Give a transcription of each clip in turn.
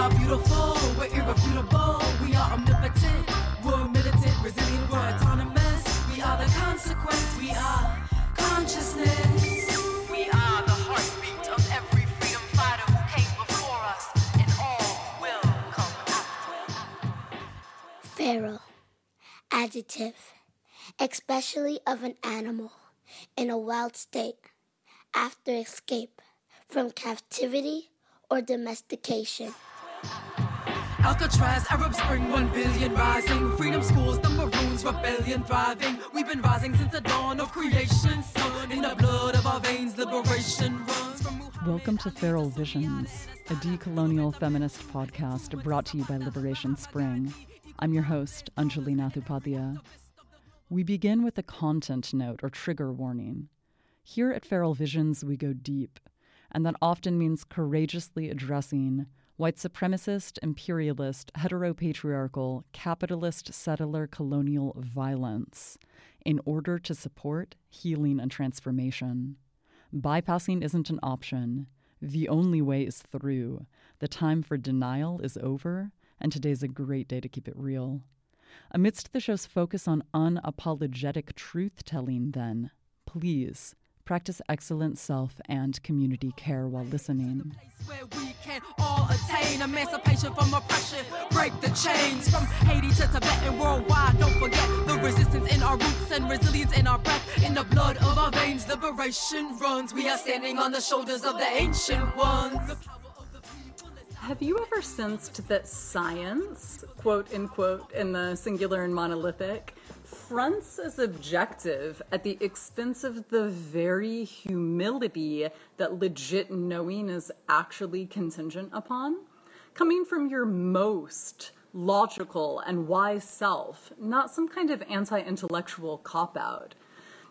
are beautiful, we're irrefutable, we are omnipotent, we're militant, resilient, we're autonomous. We are the consequence, we are consciousness. We are the heartbeat of every freedom fighter who came before us, and all will come after. Feral. Adjective. Especially of an animal in a wild state after escape from captivity or domestication. Alcatraz, Arab Spring, one billion rising. Freedom schools, the Maroons, rebellion thriving. We've been rising since the dawn of creation. In the blood of our veins, liberation runs from Welcome to Feral Visions, a decolonial feminist podcast brought to you by Liberation Spring. I'm your host, Anjali Nathupathia. We begin with a content note or trigger warning. Here at Feral Visions, we go deep, and that often means courageously addressing white supremacist, imperialist, heteropatriarchal, capitalist, settler, colonial violence in order to support healing and transformation. Bypassing isn't an option. The only way is through. The time for denial is over, and today's a great day to keep it real. Amidst the show's focus on unapologetic truth telling, then, please practice excellent self and community care while listening. Where we can all attain emancipation from oppression, break the chains from Haiti to Tibet and worldwide. Don't forget the resistance in our roots and resilience in our breath, in the blood of our veins. Liberation runs. We are standing on the shoulders of the ancient ones. The power of the people is- Have you ever sensed that science, quote unquote, in the singular and monolithic, fronts as objective at the expense of the very humility that legit knowing is actually contingent upon? Coming from your most logical and wise self, not some kind of anti intellectual cop out.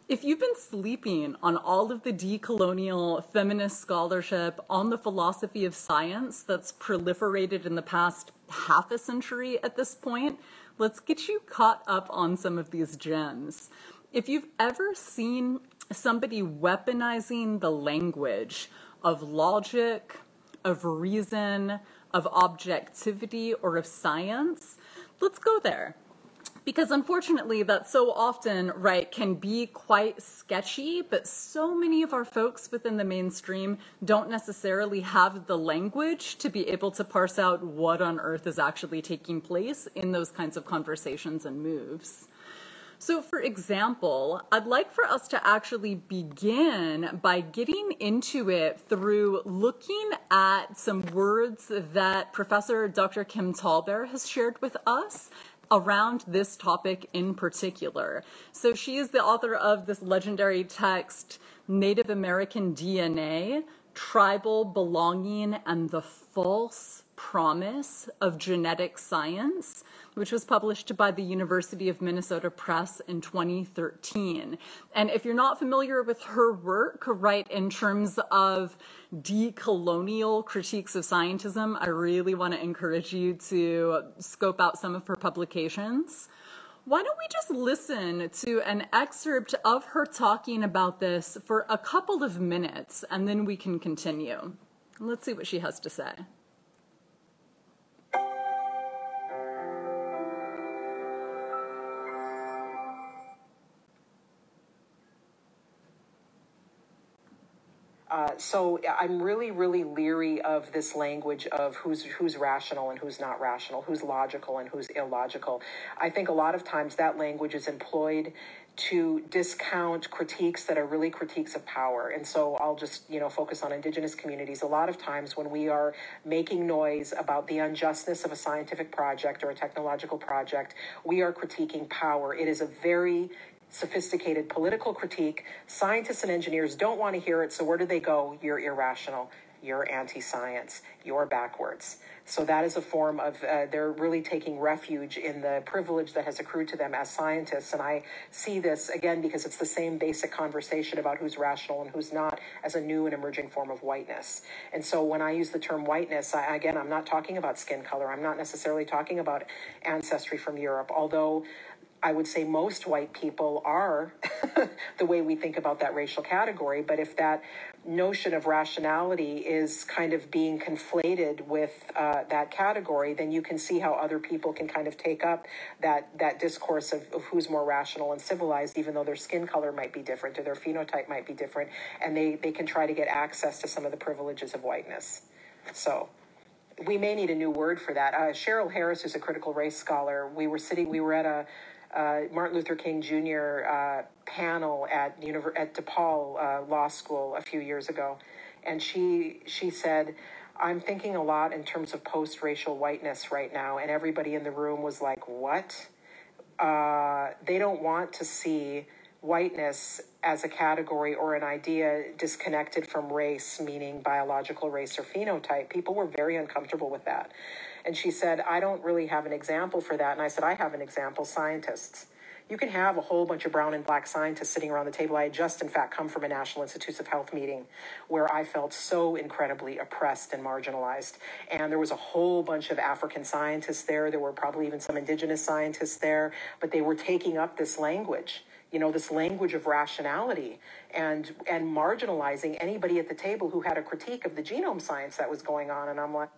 If you've been sleeping on all of the decolonial feminist scholarship on the philosophy of science that's proliferated in the past half a century at this point, let's get you caught up on some of these gems. If you've ever seen somebody weaponizing the language of logic, of reason, of objectivity, or of science, let's go there because unfortunately that so often right can be quite sketchy but so many of our folks within the mainstream don't necessarily have the language to be able to parse out what on earth is actually taking place in those kinds of conversations and moves so, for example, I'd like for us to actually begin by getting into it through looking at some words that Professor Dr. Kim TallBear has shared with us around this topic in particular. So, she is the author of this legendary text, Native American DNA Tribal Belonging and the False Promise of Genetic Science which was published by the University of Minnesota Press in 2013. And if you're not familiar with her work, right, in terms of decolonial critiques of scientism, I really want to encourage you to scope out some of her publications. Why don't we just listen to an excerpt of her talking about this for a couple of minutes and then we can continue? Let's see what she has to say. Uh, so I'm really, really leery of this language of who's who's rational and who's not rational, who's logical and who's illogical. I think a lot of times that language is employed to discount critiques that are really critiques of power. And so I'll just, you know, focus on indigenous communities. A lot of times when we are making noise about the unjustness of a scientific project or a technological project, we are critiquing power. It is a very sophisticated political critique. Scientists and engineers don't want to hear it, so where do they go? You're irrational. You're anti science. You're backwards. So that is a form of, uh, they're really taking refuge in the privilege that has accrued to them as scientists. And I see this, again, because it's the same basic conversation about who's rational and who's not as a new and emerging form of whiteness. And so when I use the term whiteness, I, again, I'm not talking about skin color. I'm not necessarily talking about ancestry from Europe, although I would say most white people are the way we think about that racial category. But if that notion of rationality is kind of being conflated with uh, that category, then you can see how other people can kind of take up that that discourse of, of who's more rational and civilized, even though their skin color might be different or their phenotype might be different, and they they can try to get access to some of the privileges of whiteness. So we may need a new word for that. Uh, Cheryl Harris, who's a critical race scholar, we were sitting, we were at a uh, Martin Luther King Jr. Uh, panel at Univer- at DePaul uh, Law School a few years ago, and she she said, "I'm thinking a lot in terms of post-racial whiteness right now," and everybody in the room was like, "What?" Uh, they don't want to see whiteness as a category or an idea disconnected from race, meaning biological race or phenotype. People were very uncomfortable with that. And she said, I don't really have an example for that. And I said, I have an example scientists. You can have a whole bunch of brown and black scientists sitting around the table. I had just, in fact, come from a National Institutes of Health meeting where I felt so incredibly oppressed and marginalized. And there was a whole bunch of African scientists there. There were probably even some indigenous scientists there, but they were taking up this language you know this language of rationality and and marginalizing anybody at the table who had a critique of the genome science that was going on and i'm like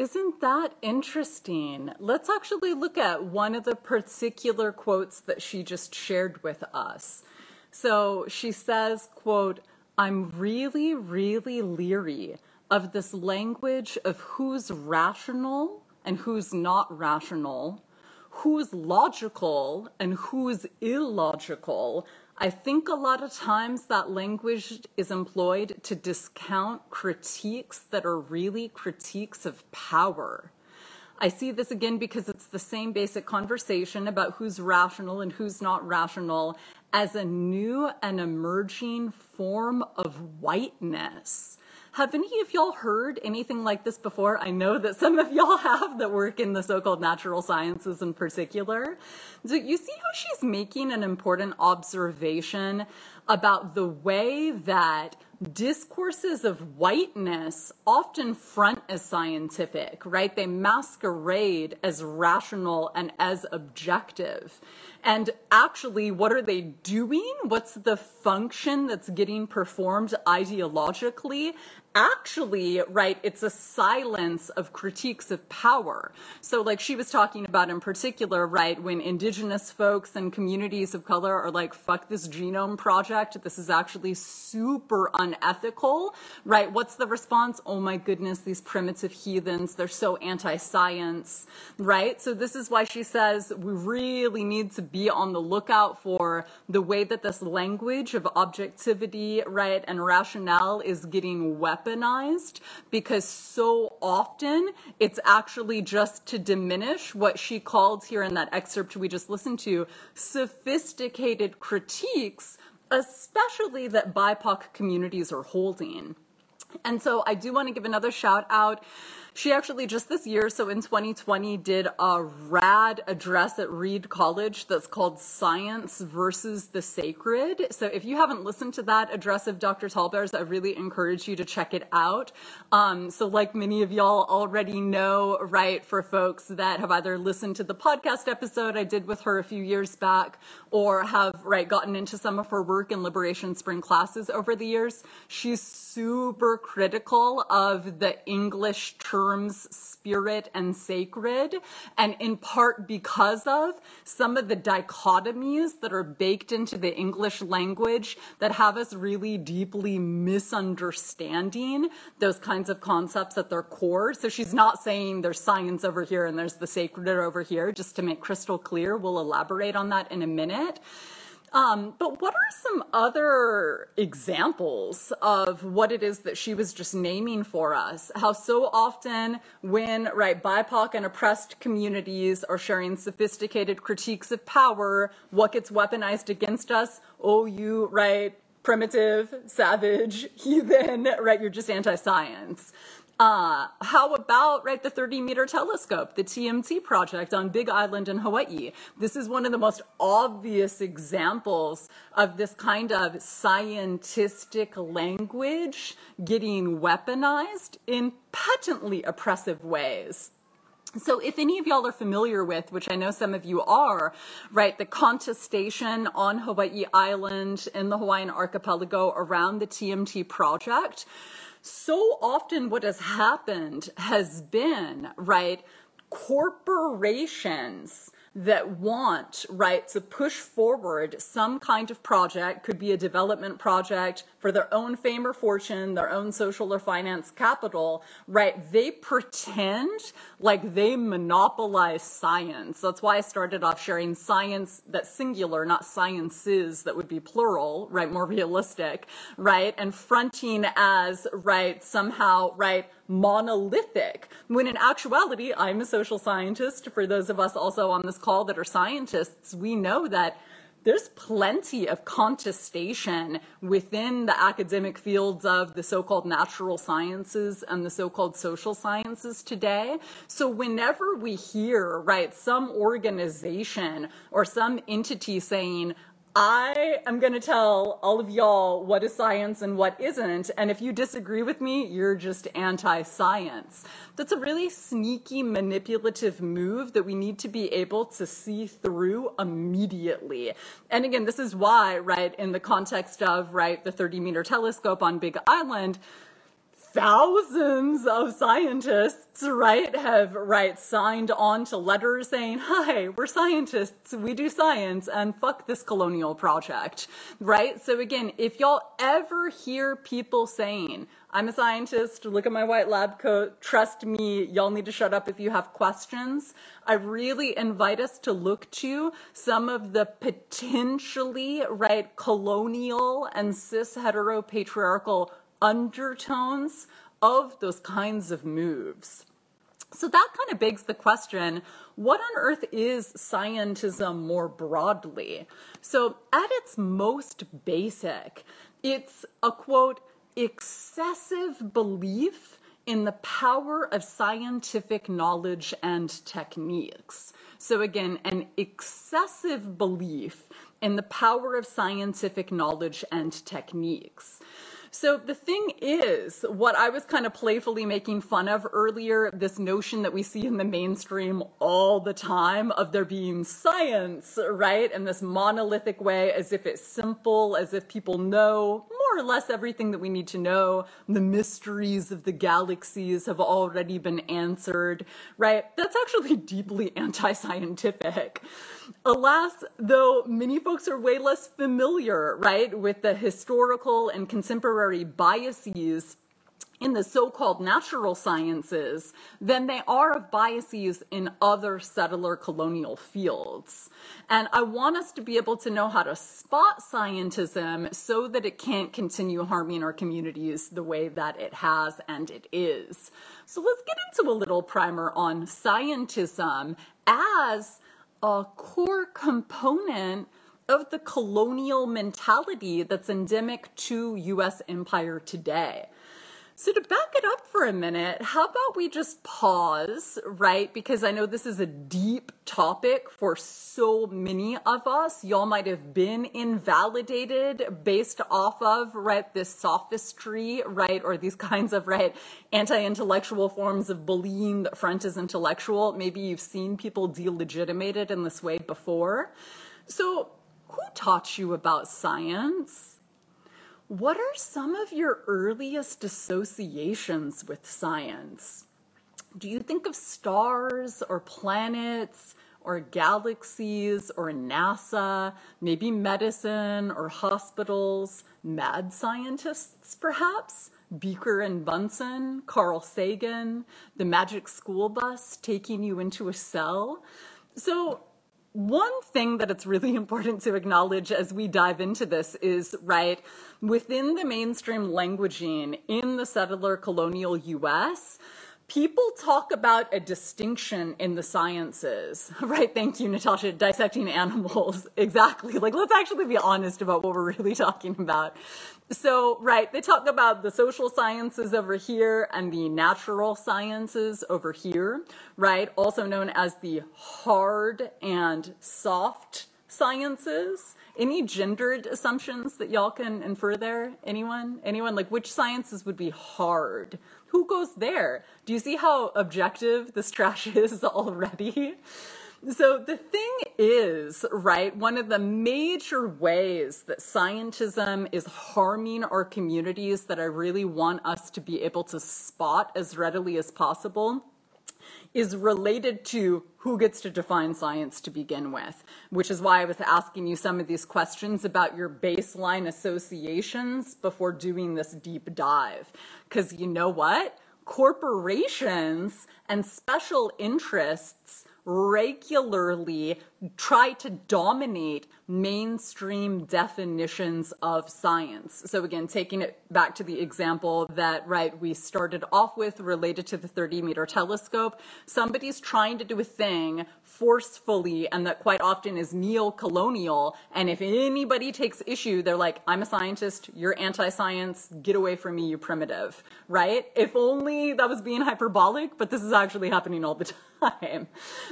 isn't that interesting? Let's actually look at one of the particular quotes that she just shared with us. So she says, quote, I'm really, really leery of this language of who's rational and who's not rational, who's logical and who's illogical, I think a lot of times that language is employed to discount critiques that are really critiques of power. I see this again because it's the same basic conversation about who's rational and who's not rational as a new and emerging form of whiteness. Have any of y'all heard anything like this before? I know that some of y'all have that work in the so-called natural sciences in particular. So you see how she's making an important observation about the way that discourses of whiteness often front as scientific, right? They masquerade as rational and as objective. And actually, what are they doing? What's the function that's getting performed ideologically? Actually, right, it's a silence of critiques of power. So, like she was talking about in particular, right, when indigenous folks and communities of color are like, fuck this genome project, this is actually super unethical, right? What's the response? Oh my goodness, these primitive heathens, they're so anti science, right? So, this is why she says we really need to be on the lookout for the way that this language of objectivity, right, and rationale is getting weaponized weaponized because so often it's actually just to diminish what she called here in that excerpt we just listened to sophisticated critiques, especially that BIPOC communities are holding. And so I do want to give another shout out she actually just this year, so in 2020, did a rad address at Reed College that's called Science versus the Sacred. So if you haven't listened to that address of Dr. TallBear's, I really encourage you to check it out. Um, so like many of y'all already know, right, for folks that have either listened to the podcast episode I did with her a few years back or have, right, gotten into some of her work in Liberation Spring classes over the years, she's super critical of the English term terms spirit and sacred, and in part because of some of the dichotomies that are baked into the English language that have us really deeply misunderstanding those kinds of concepts at their core. So she's not saying there's science over here and there's the sacred over here, just to make crystal clear. We'll elaborate on that in a minute. Um, but what are some other examples of what it is that she was just naming for us? How so often when, right, BIPOC and oppressed communities are sharing sophisticated critiques of power, what gets weaponized against us? Oh, you, right, primitive, savage, heathen, right, you're just anti-science. Uh, how about, right, the 30 meter telescope, the TMT project on Big Island in Hawaii? This is one of the most obvious examples of this kind of scientific language getting weaponized in patently oppressive ways. So if any of y'all are familiar with, which I know some of you are, right, the contestation on Hawaii Island in the Hawaiian archipelago around the TMT project, so often what has happened has been, right, corporations that want, right, to push forward some kind of project, could be a development project for their own fame or fortune, their own social or finance capital, right? They pretend like they monopolize science. That's why I started off sharing science that's singular, not sciences that would be plural, right? More realistic, right? And fronting as, right, somehow, right, monolithic. When in actuality, I'm a social scientist. For those of us also on this call that are scientists, we know that there's plenty of contestation within the academic fields of the so-called natural sciences and the so-called social sciences today. So whenever we hear, right, some organization or some entity saying, I am going to tell all of y'all what is science and what isn't. And if you disagree with me, you're just anti science. That's a really sneaky, manipulative move that we need to be able to see through immediately. And again, this is why, right, in the context of, right, the 30 meter telescope on Big Island, thousands of scientists, right, have, right, signed on to letters saying, hi, we're scientists, we do science, and fuck this colonial project, right? So again, if y'all ever hear people saying, I'm a scientist, look at my white lab coat, trust me, y'all need to shut up if you have questions. I really invite us to look to some of the potentially, right, colonial and cis heteropatriarchal undertones of those kinds of moves. So that kind of begs the question what on earth is scientism more broadly? So, at its most basic, it's a quote, excessive belief in the power of scientific knowledge and techniques. So, again, an excessive belief in the power of scientific knowledge and techniques. So the thing is, what I was kind of playfully making fun of earlier, this notion that we see in the mainstream all the time of there being science, right? In this monolithic way, as if it's simple, as if people know more or less everything that we need to know. The mysteries of the galaxies have already been answered, right? That's actually deeply anti-scientific. Alas, though many folks are way less familiar, right, with the historical and contemporary biases in the so-called natural sciences than they are of biases in other settler colonial fields. And I want us to be able to know how to spot scientism so that it can't continue harming our communities the way that it has and it is. So let's get into a little primer on scientism as a core component of the colonial mentality that's endemic to US empire today. So, to back it up for a minute, how about we just pause, right? Because I know this is a deep topic for so many of us. Y'all might have been invalidated based off of, right, this sophistry, right, or these kinds of, right, anti intellectual forms of bullying that front is intellectual. Maybe you've seen people delegitimated in this way before. So, who taught you about science? What are some of your earliest associations with science? Do you think of stars or planets or galaxies or NASA, maybe medicine or hospitals, mad scientists perhaps? Beaker and Bunsen, Carl Sagan, the magic school bus taking you into a cell. So one thing that it's really important to acknowledge as we dive into this is, right, within the mainstream languaging in the settler colonial US, people talk about a distinction in the sciences, right? Thank you, Natasha. Dissecting animals. Exactly. Like, let's actually be honest about what we're really talking about. So, right, they talk about the social sciences over here and the natural sciences over here, right? Also known as the hard and soft sciences. Any gendered assumptions that y'all can infer there? Anyone? Anyone? Like, which sciences would be hard? Who goes there? Do you see how objective this trash is already? So the thing is, right, one of the major ways that scientism is harming our communities that I really want us to be able to spot as readily as possible is related to who gets to define science to begin with, which is why I was asking you some of these questions about your baseline associations before doing this deep dive. Because you know what? Corporations and special interests regularly try to dominate mainstream definitions of science. So again, taking it back to the example that, right, we started off with related to the 30 meter telescope, somebody's trying to do a thing forcefully and that quite often is neo-colonial. And if anybody takes issue, they're like, I'm a scientist, you're anti-science, get away from me, you primitive, right? If only that was being hyperbolic, but this is actually happening all the time,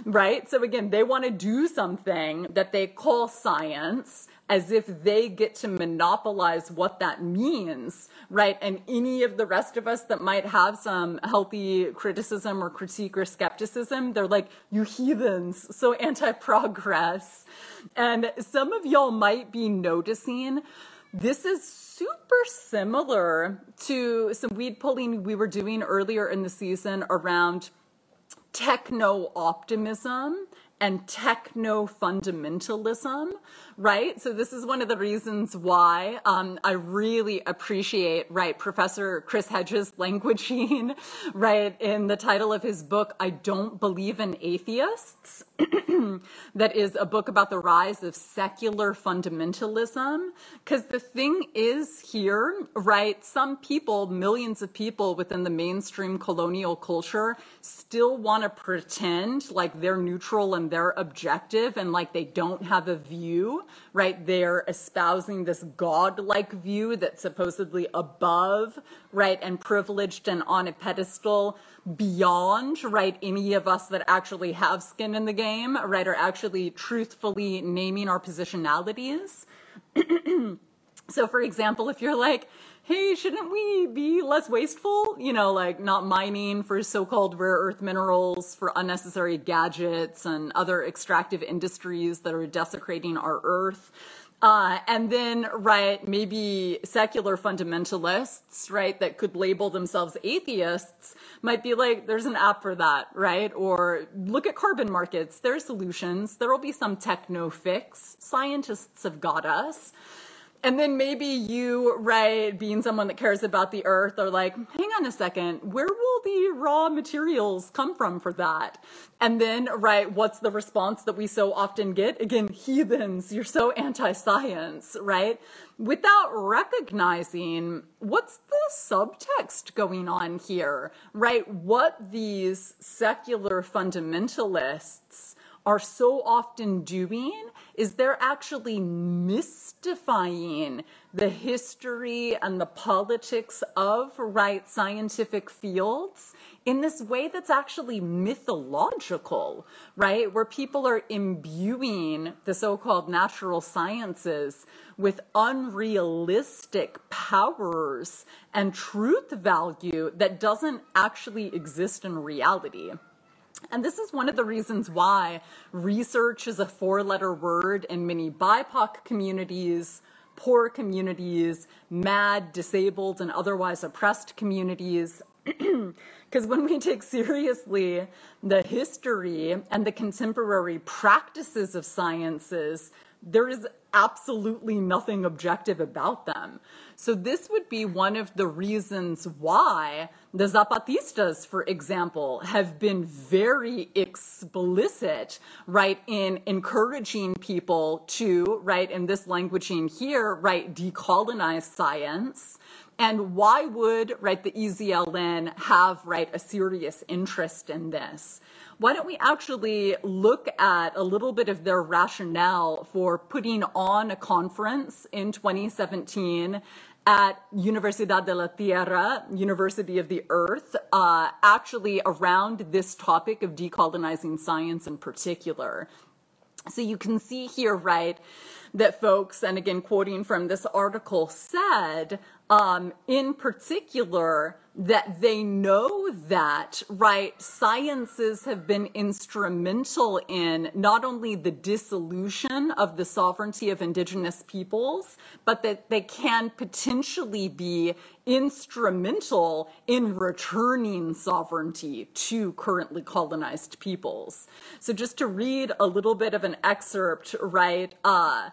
right? So again, they want to do something that they call science as if they get to monopolize what that means, right? And any of the rest of us that might have some healthy criticism or critique or skepticism, they're like, you heathens, so anti progress. And some of y'all might be noticing this is super similar to some weed pulling we were doing earlier in the season around techno optimism and techno fundamentalism, right? So this is one of the reasons why um, I really appreciate, right, Professor Chris Hedges' languaging, right, in the title of his book, I Don't Believe in Atheists, that is a book about the rise of secular fundamentalism. Because the thing is here, right, some people, millions of people within the mainstream colonial culture still want to pretend like they're neutral and they're objective and like they don't have a view, right? They're espousing this godlike view that's supposedly above, right, and privileged and on a pedestal beyond, right, any of us that actually have skin in the game, right, are actually truthfully naming our positionalities. so, for example, if you're like, hey, shouldn't we be less wasteful? You know, like not mining for so called rare earth minerals, for unnecessary gadgets and other extractive industries that are desecrating our earth. Uh, and then, right, maybe secular fundamentalists, right, that could label themselves atheists might be like, there's an app for that, right? Or look at carbon markets. There are solutions. There will be some techno fix. Scientists have got us. And then maybe you, right, being someone that cares about the earth, are like, hang on a second, where will the raw materials come from for that? And then, right, what's the response that we so often get? Again, heathens, you're so anti science, right? Without recognizing what's the subtext going on here, right? What these secular fundamentalists are so often doing is they're actually mystifying the history and the politics of right scientific fields in this way that's actually mythological, right? Where people are imbuing the so called natural sciences with unrealistic powers and truth value that doesn't actually exist in reality. And this is one of the reasons why research is a four letter word in many BIPOC communities, poor communities, mad, disabled, and otherwise oppressed communities. Because when we take seriously the history and the contemporary practices of sciences, there is absolutely nothing objective about them. So this would be one of the reasons why the Zapatistas, for example, have been very explicit, right, in encouraging people to, right, in this languaging here, right, decolonize science. And why would, right, the EZLN have, right, a serious interest in this? why don't we actually look at a little bit of their rationale for putting on a conference in 2017 at Universidad de la Tierra, University of the Earth, uh, actually around this topic of decolonizing science in particular. So you can see here, right, that folks, and again, quoting from this article, said um, in particular, that they know that, right, sciences have been instrumental in not only the dissolution of the sovereignty of indigenous peoples, but that they can potentially be instrumental in returning sovereignty to currently colonized peoples. So just to read a little bit of an excerpt, right, uh,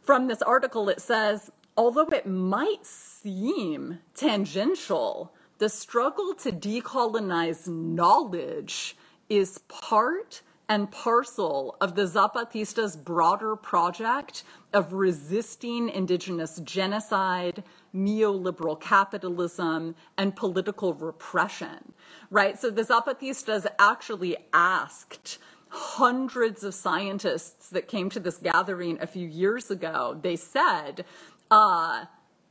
from this article, it says, although it might seem tangential, the struggle to decolonize knowledge is part and parcel of the Zapatistas' broader project of resisting indigenous genocide, neoliberal capitalism, and political repression, right? So the Zapatistas actually asked hundreds of scientists that came to this gathering a few years ago, they said, uh,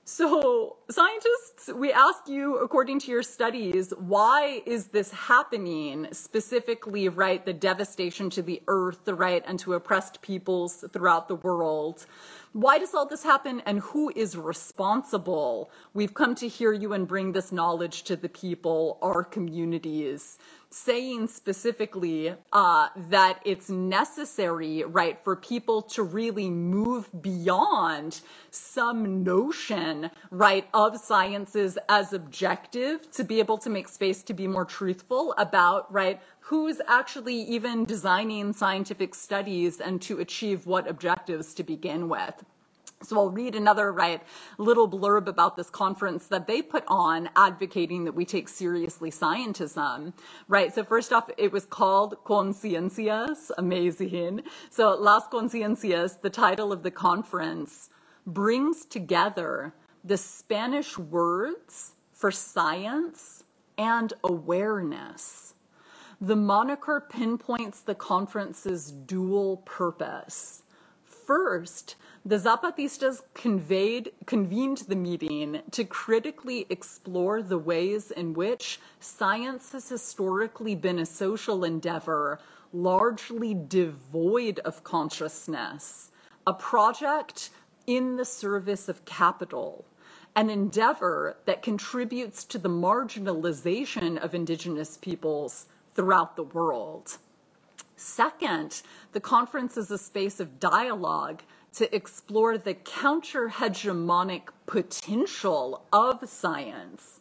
so, scientists, we ask you, according to your studies, why is this happening? Specifically, right, the devastation to the earth, the right, and to oppressed peoples throughout the world. Why does all this happen and who is responsible? We've come to hear you and bring this knowledge to the people, our communities saying specifically uh, that it's necessary, right, for people to really move beyond some notion, right, of sciences as objective to be able to make space to be more truthful about, right, who's actually even designing scientific studies and to achieve what objectives to begin with. So I'll read another right little blurb about this conference that they put on advocating that we take seriously scientism, right? So first off, it was called Conciencias, amazing. So Las Conciencias, the title of the conference, brings together the Spanish words for science and awareness. The moniker pinpoints the conference's dual purpose. First, the Zapatistas conveyed, convened the meeting to critically explore the ways in which science has historically been a social endeavor largely devoid of consciousness, a project in the service of capital, an endeavor that contributes to the marginalization of indigenous peoples throughout the world. Second, the conference is a space of dialogue to explore the counter hegemonic potential of science.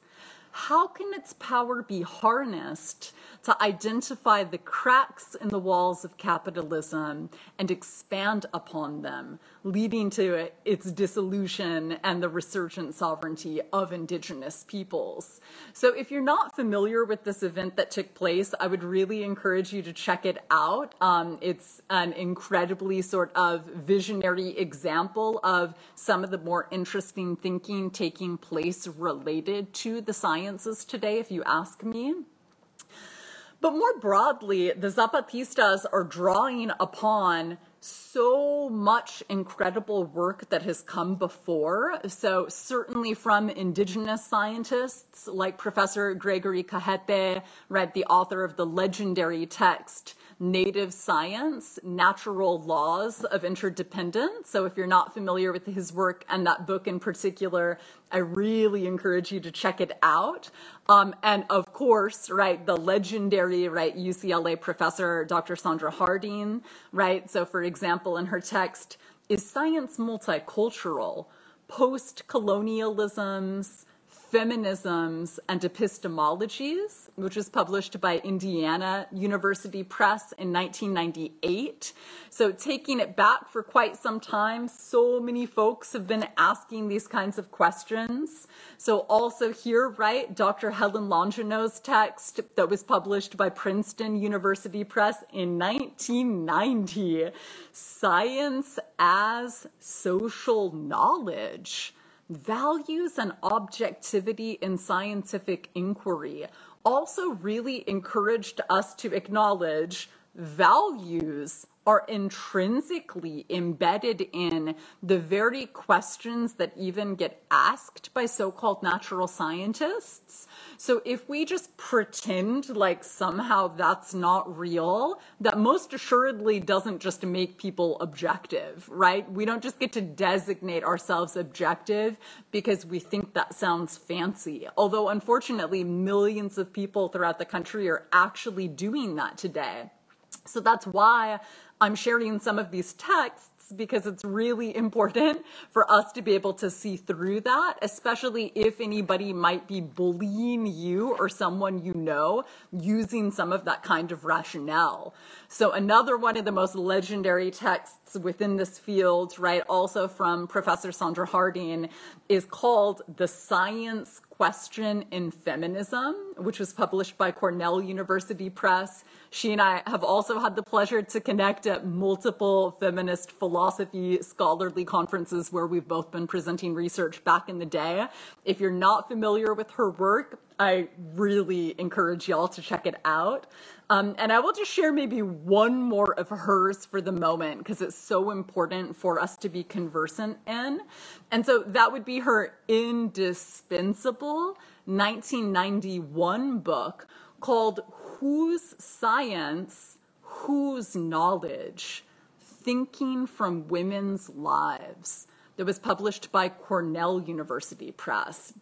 How can its power be harnessed to identify the cracks in the walls of capitalism and expand upon them, leading to its dissolution and the resurgent sovereignty of indigenous peoples. So, if you're not familiar with this event that took place, I would really encourage you to check it out. Um, it's an incredibly sort of visionary example of some of the more interesting thinking taking place related to the sciences today, if you ask me. But more broadly, the Zapatistas are drawing upon so much incredible work that has come before. So, certainly from indigenous scientists like Professor Gregory Cajete, right, the author of the legendary text native science, natural laws of interdependence. So if you're not familiar with his work and that book in particular, I really encourage you to check it out. Um, and of course, right, the legendary, right, UCLA professor, Dr. Sandra Harding, right? So for example, in her text, is science multicultural? Post colonialisms, Feminisms and Epistemologies, which was published by Indiana University Press in 1998. So, taking it back for quite some time, so many folks have been asking these kinds of questions. So, also here, right, Dr. Helen Longino's text that was published by Princeton University Press in 1990 Science as Social Knowledge values and objectivity in scientific inquiry also really encouraged us to acknowledge values are intrinsically embedded in the very questions that even get asked by so called natural scientists. So if we just pretend like somehow that's not real, that most assuredly doesn't just make people objective, right? We don't just get to designate ourselves objective because we think that sounds fancy. Although unfortunately, millions of people throughout the country are actually doing that today. So that's why I'm sharing some of these texts because it's really important for us to be able to see through that, especially if anybody might be bullying you or someone you know using some of that kind of rationale. So another one of the most legendary texts within this field, right, also from Professor Sandra Harding, is called The Science Question in Feminism, which was published by Cornell University Press. She and I have also had the pleasure to connect at multiple feminist philosophy scholarly conferences where we've both been presenting research back in the day. If you're not familiar with her work, I really encourage y'all to check it out. Um, and I will just share maybe one more of hers for the moment because it's so important for us to be conversant in. And so that would be her indispensable 1991 book called Whose Science, Whose Knowledge? Thinking from Women's Lives that was published by Cornell University Press.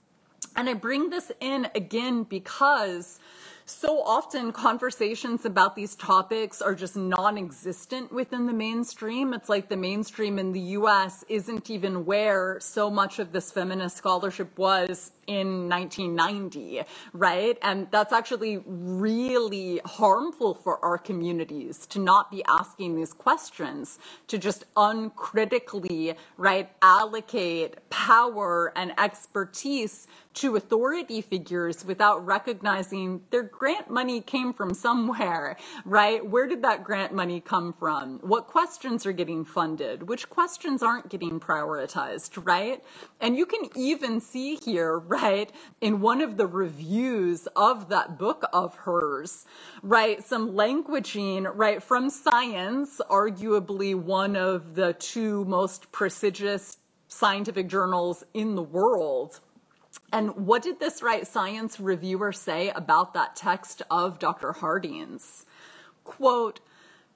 And I bring this in again because so often conversations about these topics are just non-existent within the mainstream. It's like the mainstream in the US isn't even where so much of this feminist scholarship was in 1990, right? And that's actually really harmful for our communities to not be asking these questions, to just uncritically, right, allocate power and expertise to authority figures without recognizing their grant money came from somewhere, right? Where did that grant money come from? What questions are getting funded? Which questions aren't getting prioritized, right? And you can even see here, right, in one of the reviews of that book of hers, right, some languaging, right, from Science, arguably one of the two most prestigious scientific journals in the world. And what did this right science reviewer say about that text of Dr. Harding's? Quote,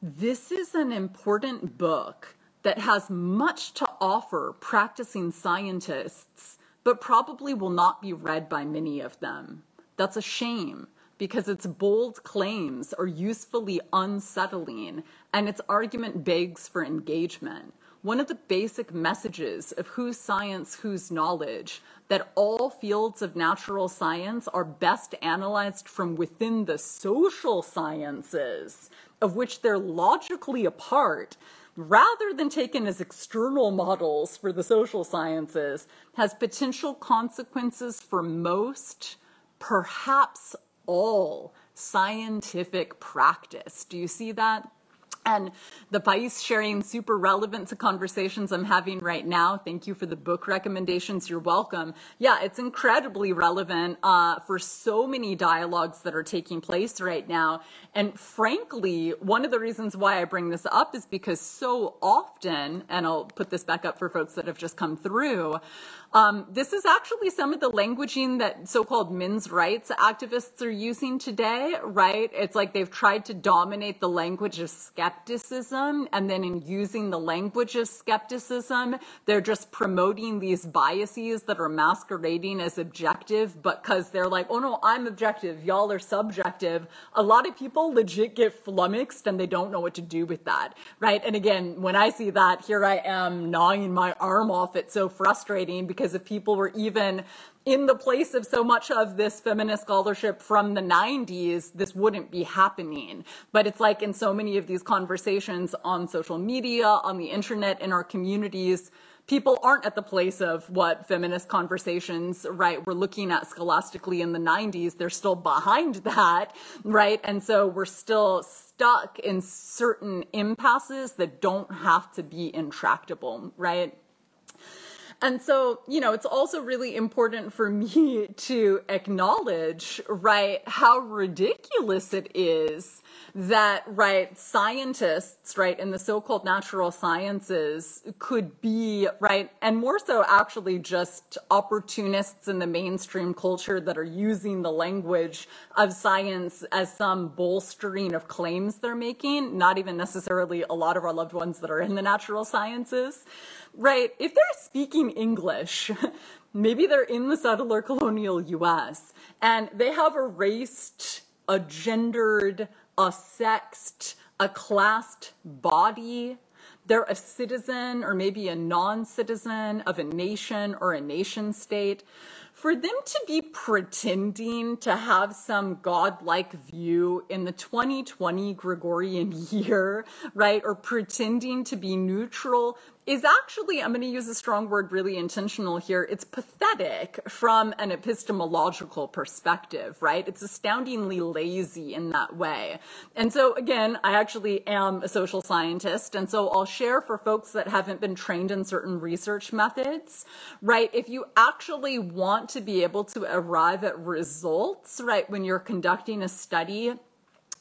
this is an important book that has much to offer practicing scientists, but probably will not be read by many of them. That's a shame because its bold claims are usefully unsettling and its argument begs for engagement. One of the basic messages of whose science, whose knowledge, that all fields of natural science are best analyzed from within the social sciences, of which they're logically a part, rather than taken as external models for the social sciences, has potential consequences for most, perhaps all, scientific practice. Do you see that? And the Pais sharing super relevant to conversations I'm having right now. Thank you for the book recommendations. You're welcome. Yeah, it's incredibly relevant uh, for so many dialogues that are taking place right now. And frankly, one of the reasons why I bring this up is because so often, and I'll put this back up for folks that have just come through, um, this is actually some of the languaging that so-called men's rights activists are using today, right? It's like they've tried to dominate the language of skepticism, and then in using the language of skepticism, they're just promoting these biases that are masquerading as objective, because they're like, oh no, I'm objective, y'all are subjective. A lot of people legit get flummoxed and they don't know what to do with that, right? And again, when I see that, here I am gnawing my arm off. It's so frustrating because if people were even in the place of so much of this feminist scholarship from the 90s, this wouldn't be happening. But it's like in so many of these conversations on social media, on the internet, in our communities, people aren't at the place of what feminist conversations, right, we're looking at scholastically in the 90s. They're still behind that, right? And so we're still stuck in certain impasses that don't have to be intractable, right? And so, you know, it's also really important for me to acknowledge, right, how ridiculous it is that, right, scientists, right, in the so-called natural sciences could be, right, and more so actually just opportunists in the mainstream culture that are using the language of science as some bolstering of claims they're making, not even necessarily a lot of our loved ones that are in the natural sciences, right, if they're speaking English, maybe they're in the settler colonial US and they have erased a gendered, a sexed, a classed body. They're a citizen or maybe a non citizen of a nation or a nation state. For them to be pretending to have some godlike view in the 2020 Gregorian year, right, or pretending to be neutral is actually, I'm going to use a strong word really intentional here. It's pathetic from an epistemological perspective, right? It's astoundingly lazy in that way. And so again, I actually am a social scientist. And so I'll share for folks that haven't been trained in certain research methods, right? If you actually want to be able to arrive at results, right, when you're conducting a study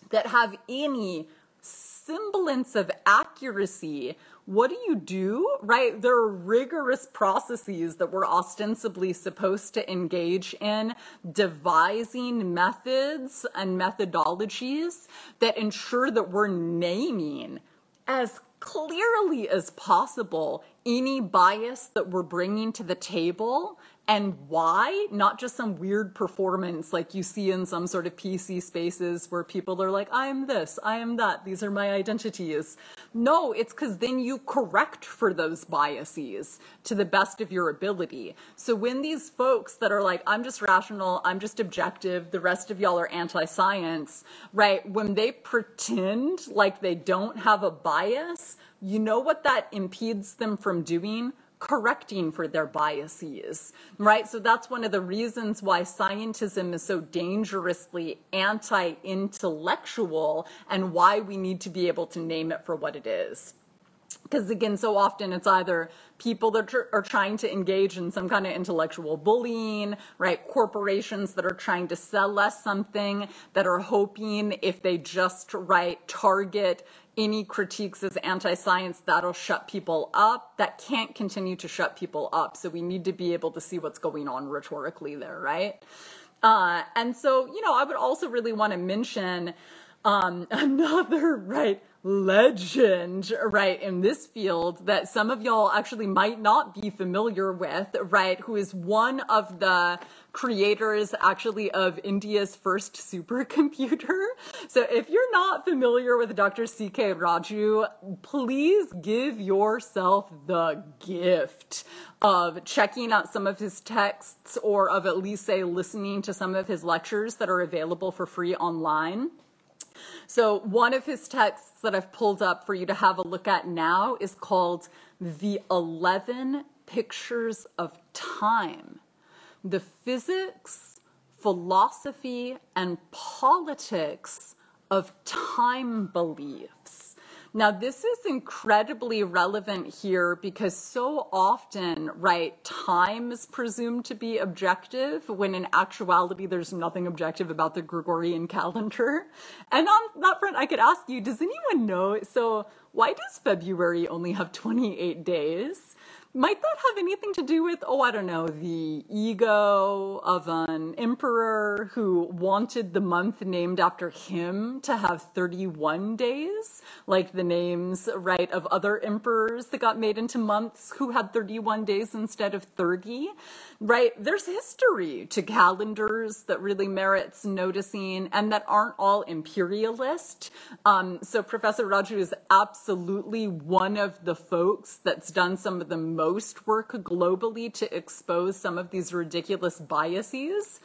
that have any semblance of accuracy what do you do? Right? There are rigorous processes that we're ostensibly supposed to engage in, devising methods and methodologies that ensure that we're naming as clearly as possible any bias that we're bringing to the table and why, not just some weird performance like you see in some sort of PC spaces where people are like, I am this, I am that, these are my identities. No, it's because then you correct for those biases to the best of your ability. So when these folks that are like, I'm just rational, I'm just objective, the rest of y'all are anti science, right? When they pretend like they don't have a bias, you know what that impedes them from doing? Correcting for their biases, right? So that's one of the reasons why scientism is so dangerously anti intellectual and why we need to be able to name it for what it is. Because again, so often it's either people that are trying to engage in some kind of intellectual bullying, right? Corporations that are trying to sell us something that are hoping if they just, right, target any critiques as anti-science that'll shut people up that can't continue to shut people up. So we need to be able to see what's going on rhetorically there right? Uh, and so you know i would also really want to mention um, another right legend, right, in this field that some of y'all actually might not be familiar with, right, who is one of the creators actually of India's first supercomputer. So if you're not familiar with Dr. C.K. Raju, please give yourself the gift of checking out some of his texts or of at least say listening to some of his lectures that are available for free online. So one of his texts that I've pulled up for you to have a look at now is called The 11 Pictures of Time. The physics, philosophy, and politics of time beliefs. Now, this is incredibly relevant here because so often, right, time is presumed to be objective when in actuality there's nothing objective about the Gregorian calendar. And on that front, I could ask you, does anyone know? So, why does February only have 28 days? Might that have anything to do with, oh, I don't know, the ego of an emperor who wanted the month named after him to have 31 days, like the names, right, of other emperors that got made into months who had 31 days instead of 30? Right? There's history to calendars that really merits noticing and that aren't all imperialist. Um, so Professor Raju is absolutely one of the folks that's done some of the most work globally to expose some of these ridiculous biases.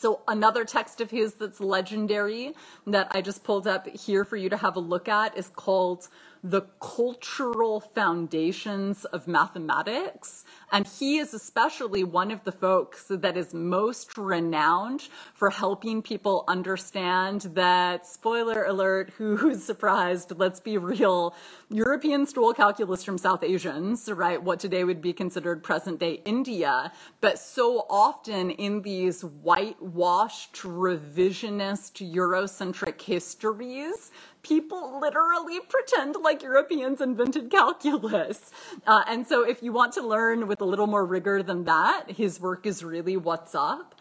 So another text of his that's legendary that I just pulled up here for you to have a look at is called the cultural foundations of mathematics. And he is especially one of the folks that is most renowned for helping people understand that, spoiler alert, who's surprised? Let's be real. European stole calculus from South Asians, right? What today would be considered present day India. But so often in these whitewashed, revisionist, Eurocentric histories, people literally pretend like Europeans invented calculus. Uh, and so if you want to learn with a little more rigor than that, his work is really what's up.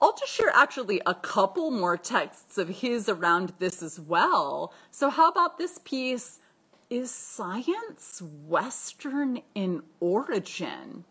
I'll just share actually a couple more texts of his around this as well. So how about this piece? Is science Western in origin?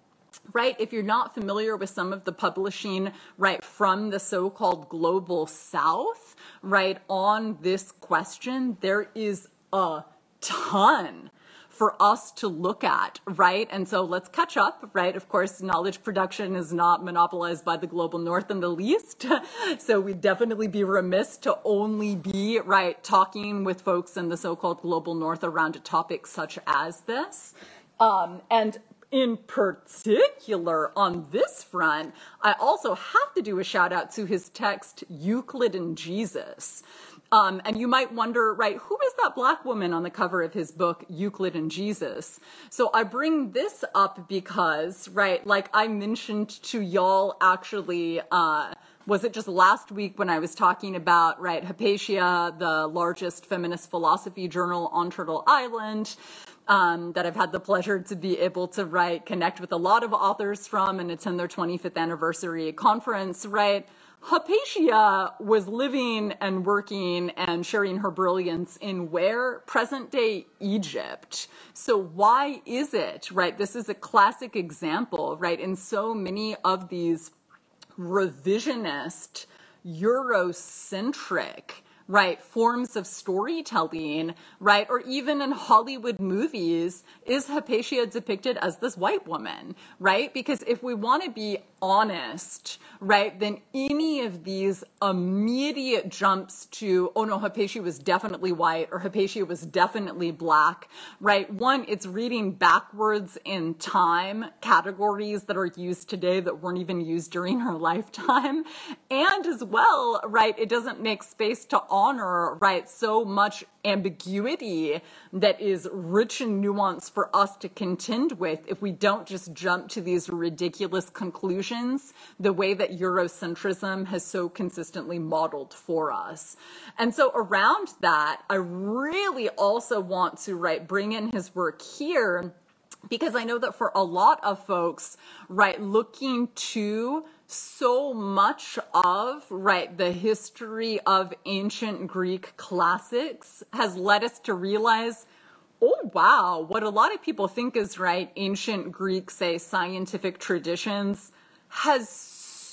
Right? If you're not familiar with some of the publishing, right, from the so called global south, right, on this question, there is a ton for us to look at, right? And so let's catch up, right? Of course, knowledge production is not monopolized by the global north in the least. so we'd definitely be remiss to only be, right, talking with folks in the so called global north around a topic such as this. Um, and in particular, on this front, I also have to do a shout out to his text, Euclid and Jesus. Um, and you might wonder, right, who is that black woman on the cover of his book, Euclid and Jesus? So I bring this up because, right, like I mentioned to y'all actually, uh, was it just last week when I was talking about, right, Hypatia, the largest feminist philosophy journal on Turtle Island, um, that I've had the pleasure to be able to write, connect with a lot of authors from and attend their 25th anniversary conference, right? Hypatia was living and working and sharing her brilliance in where? Present day Egypt. So why is it, right? This is a classic example, right? In so many of these revisionist, Eurocentric, right, forms of storytelling, right, or even in Hollywood movies, is Hypatia depicted as this white woman, right? Because if we want to be honest, right, then any of these immediate jumps to, oh no, Hypatia was definitely white or Hypatia was definitely black, right? One, it's reading backwards in time categories that are used today that weren't even used during her lifetime. And as well, right, it doesn't make space to honor, right, so much ambiguity that is rich in nuance for us to contend with if we don't just jump to these ridiculous conclusions the way that Eurocentrism has so consistently modeled for us. And so around that, I really also want to, right, bring in his work here because I know that for a lot of folks, right, looking to so much of, right, the history of ancient Greek classics has led us to realize, oh, wow, what a lot of people think is, right, ancient Greek, say, scientific traditions has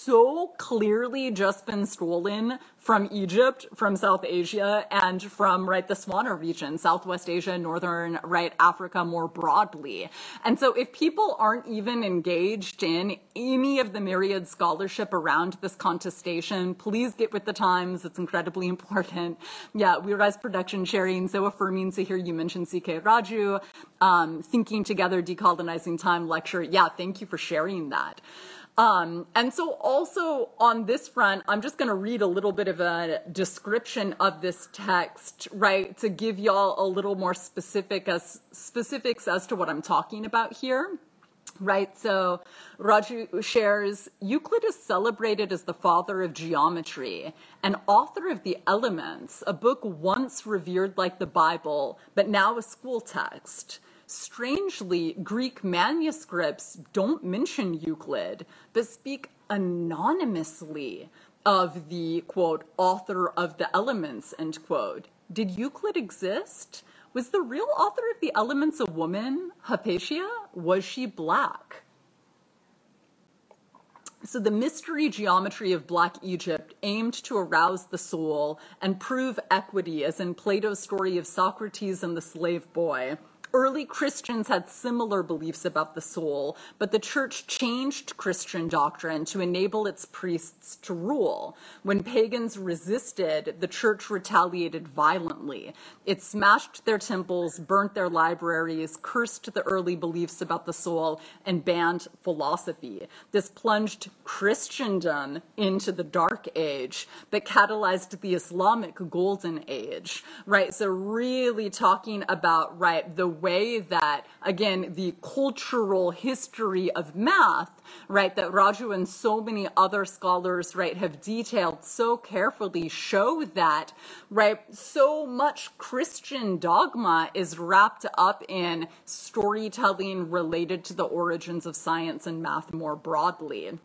so clearly just been stolen from Egypt, from South Asia, and from, right, the Swana region, Southwest Asia, Northern, right, Africa more broadly. And so if people aren't even engaged in any of the myriad scholarship around this contestation, please get with the times. It's incredibly important. Yeah, We Rise Production sharing, so affirming to hear you mention CK Raju, um, Thinking Together, Decolonizing Time lecture. Yeah, thank you for sharing that. Um, and so also on this front, I'm just going to read a little bit of a description of this text, right, to give y'all a little more specific as specifics as to what I'm talking about here. Right, so Raju shares Euclid is celebrated as the father of geometry and author of The Elements, a book once revered like the Bible, but now a school text. Strangely, Greek manuscripts don't mention Euclid, but speak anonymously of the quote, author of the elements, end quote. Did Euclid exist? Was the real author of the elements a woman, Hypatia? Was she black? So the mystery geometry of Black Egypt aimed to arouse the soul and prove equity, as in Plato's story of Socrates and the slave boy, Early Christians had similar beliefs about the soul, but the church changed Christian doctrine to enable its priests to rule. When pagans resisted, the church retaliated violently. It smashed their temples, burnt their libraries, cursed the early beliefs about the soul, and banned philosophy. This plunged Christendom into the Dark Age, but catalyzed the Islamic Golden Age, right? So, really talking about, right, the way that, again, the cultural history of math, right, that Raju and so many other scholars, right, have detailed so carefully show that, right, so much Christian dogma is wrapped up in storytelling related to the origins of science and math more broadly.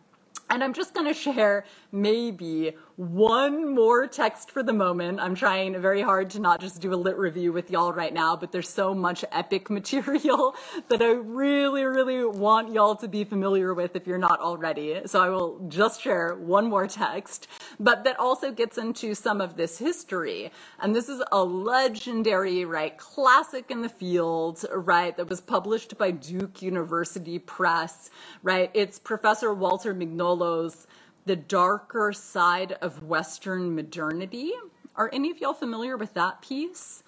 And I'm just going to share maybe one more text for the moment. I'm trying very hard to not just do a lit review with y'all right now, but there's so much epic material that I really, really want y'all to be familiar with if you're not already. So I will just share one more text, but that also gets into some of this history. And this is a legendary, right, classic in the field, right, that was published by Duke University Press, right? It's Professor Walter Mignolo's the darker side of Western modernity. Are any of y'all familiar with that piece?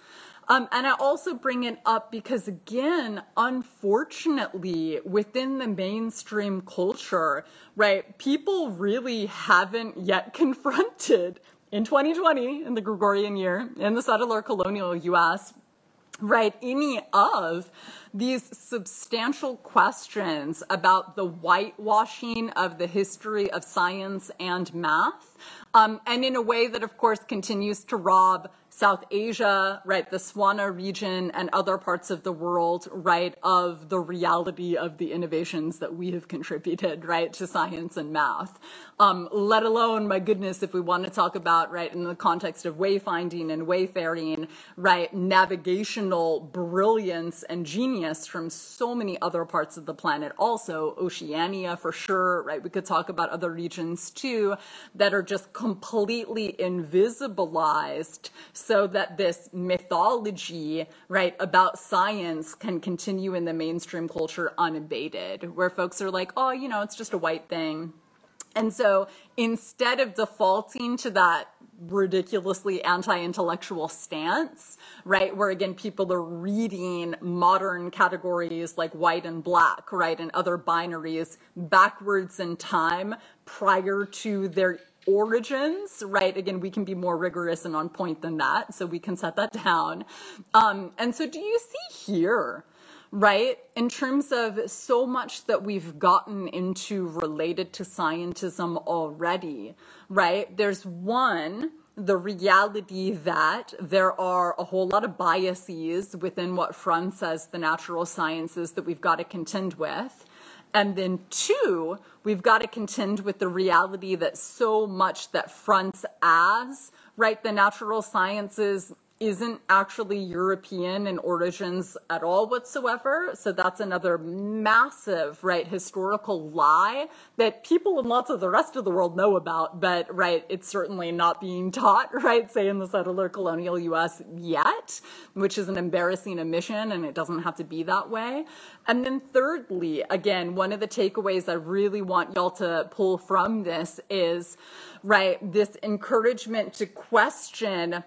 Um, and I also bring it up because, again, unfortunately, within the mainstream culture, right, people really haven't yet confronted in 2020, in the Gregorian year, in the settler colonial US, right, any of these substantial questions about the whitewashing of the history of science and math, um, and in a way that, of course, continues to rob South Asia, right, the Swana region and other parts of the world, right, of the reality of the innovations that we have contributed, right, to science and math. Um, let alone, my goodness, if we want to talk about, right, in the context of wayfinding and wayfaring, right, navigational brilliance and genius from so many other parts of the planet, also Oceania for sure, right? We could talk about other regions too that are just completely invisibilized so that this mythology, right, about science can continue in the mainstream culture unabated, where folks are like, oh, you know, it's just a white thing. And so instead of defaulting to that ridiculously anti-intellectual stance, right? Where again, people are reading modern categories like white and black, right? And other binaries backwards in time prior to their origins, right? Again, we can be more rigorous and on point than that, so we can set that down. Um, and so, do you see here, right, in terms of so much that we've gotten into related to scientism already, right? There's one the reality that there are a whole lot of biases within what Frunze says the natural sciences that we've got to contend with. And then two, we've got to contend with the reality that so much that fronts as, right, the natural sciences isn't actually European in origins at all whatsoever. So that's another massive, right, historical lie that people in lots of the rest of the world know about, but, right, it's certainly not being taught, right, say in the settler colonial US yet, which is an embarrassing omission and it doesn't have to be that way. And then thirdly, again, one of the takeaways I really want y'all to pull from this is, right, this encouragement to question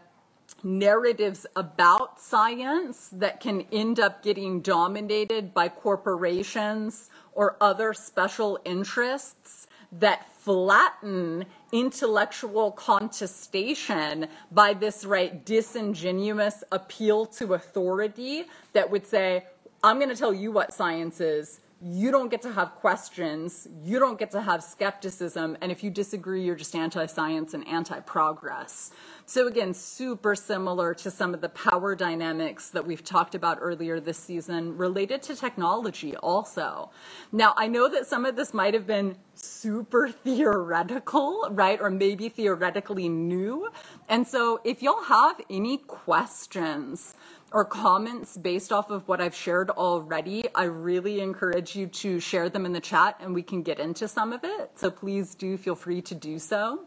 narratives about science that can end up getting dominated by corporations or other special interests that flatten intellectual contestation by this right disingenuous appeal to authority that would say i'm going to tell you what science is you don't get to have questions, you don't get to have skepticism, and if you disagree, you're just anti science and anti progress. So, again, super similar to some of the power dynamics that we've talked about earlier this season related to technology, also. Now, I know that some of this might have been super theoretical, right? Or maybe theoretically new. And so, if y'all have any questions, or comments based off of what I've shared already, I really encourage you to share them in the chat and we can get into some of it. So please do feel free to do so.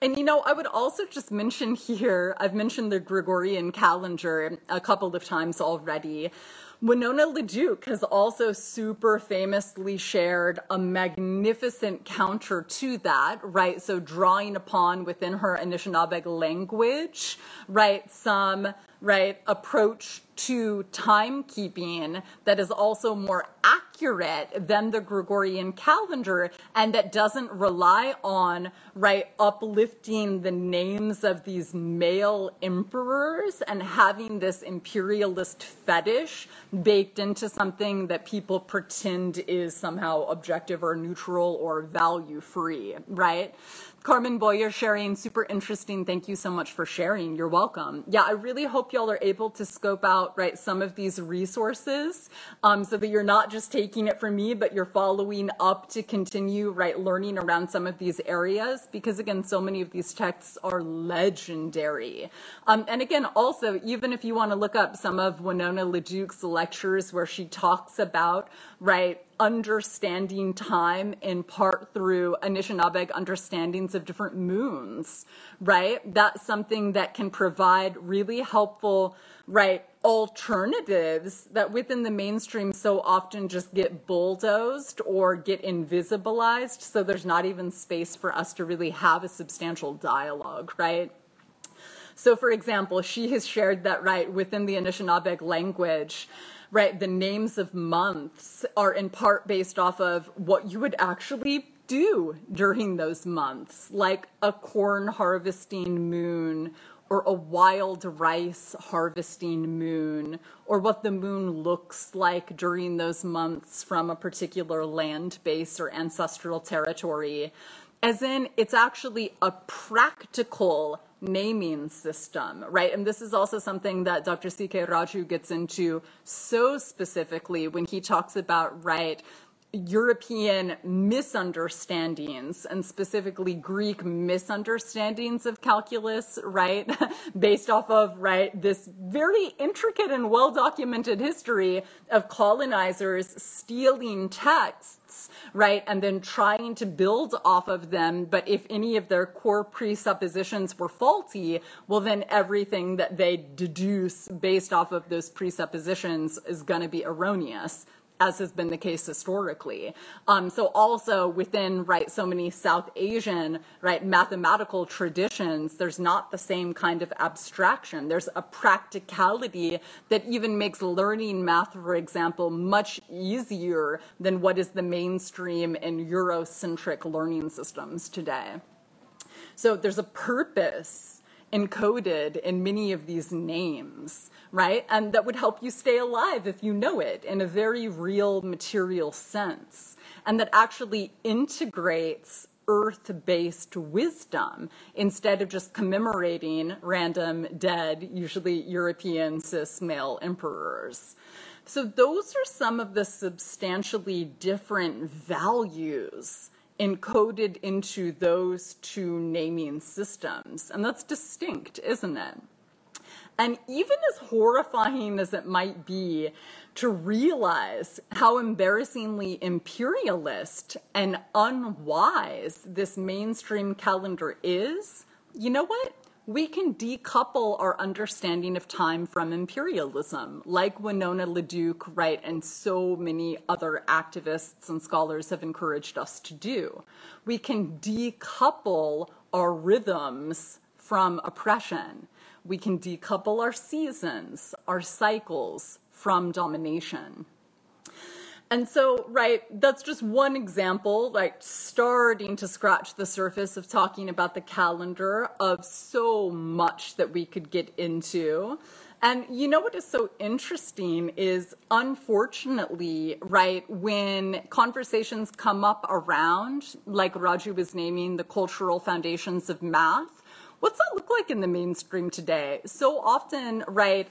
And you know, I would also just mention here, I've mentioned the Gregorian calendar a couple of times already. Winona LaDuke has also super famously shared a magnificent counter to that, right? So drawing upon within her Anishinaabeg language, right, some right approach to timekeeping that is also more accurate than the Gregorian calendar and that doesn't rely on right uplifting the names of these male emperors and having this imperialist fetish baked into something that people pretend is somehow objective or neutral or value free right Carmen Boyer sharing, super interesting. Thank you so much for sharing. You're welcome. Yeah, I really hope y'all are able to scope out, right, some of these resources um, so that you're not just taking it from me, but you're following up to continue, right, learning around some of these areas because, again, so many of these texts are legendary. Um, and again, also, even if you want to look up some of Winona LaDuke's lectures where she talks about, right, understanding time in part through Anishinaabeg understandings of different moons, right? That's something that can provide really helpful, right, alternatives that within the mainstream so often just get bulldozed or get invisibilized. So there's not even space for us to really have a substantial dialogue, right? So, for example, she has shared that, right, within the Anishinaabeg language, right, the names of months are in part based off of what you would actually do during those months, like a corn harvesting moon or a wild rice harvesting moon, or what the moon looks like during those months from a particular land base or ancestral territory. As in, it's actually a practical naming system, right? And this is also something that Dr. C.K. Raju gets into so specifically when he talks about, right, European misunderstandings and specifically Greek misunderstandings of calculus, right? Based off of, right, this very intricate and well documented history of colonizers stealing texts, right? And then trying to build off of them. But if any of their core presuppositions were faulty, well, then everything that they deduce based off of those presuppositions is going to be erroneous as has been the case historically. Um, so also within right so many South Asian right mathematical traditions, there's not the same kind of abstraction. There's a practicality that even makes learning math, for example, much easier than what is the mainstream in Eurocentric learning systems today. So there's a purpose encoded in many of these names right? And that would help you stay alive if you know it in a very real material sense. And that actually integrates earth based wisdom instead of just commemorating random dead, usually European cis male emperors. So, those are some of the substantially different values encoded into those two naming systems. And that's distinct, isn't it? And even as horrifying as it might be to realize how embarrassingly imperialist and unwise this mainstream calendar is, you know what? We can decouple our understanding of time from imperialism, like Winona LaDuke, right, and so many other activists and scholars have encouraged us to do. We can decouple our rhythms from oppression we can decouple our seasons, our cycles from domination. And so, right, that's just one example, like starting to scratch the surface of talking about the calendar of so much that we could get into. And you know what is so interesting is unfortunately, right, when conversations come up around, like Raju was naming the cultural foundations of math, What's that look like in the mainstream today? So often, right,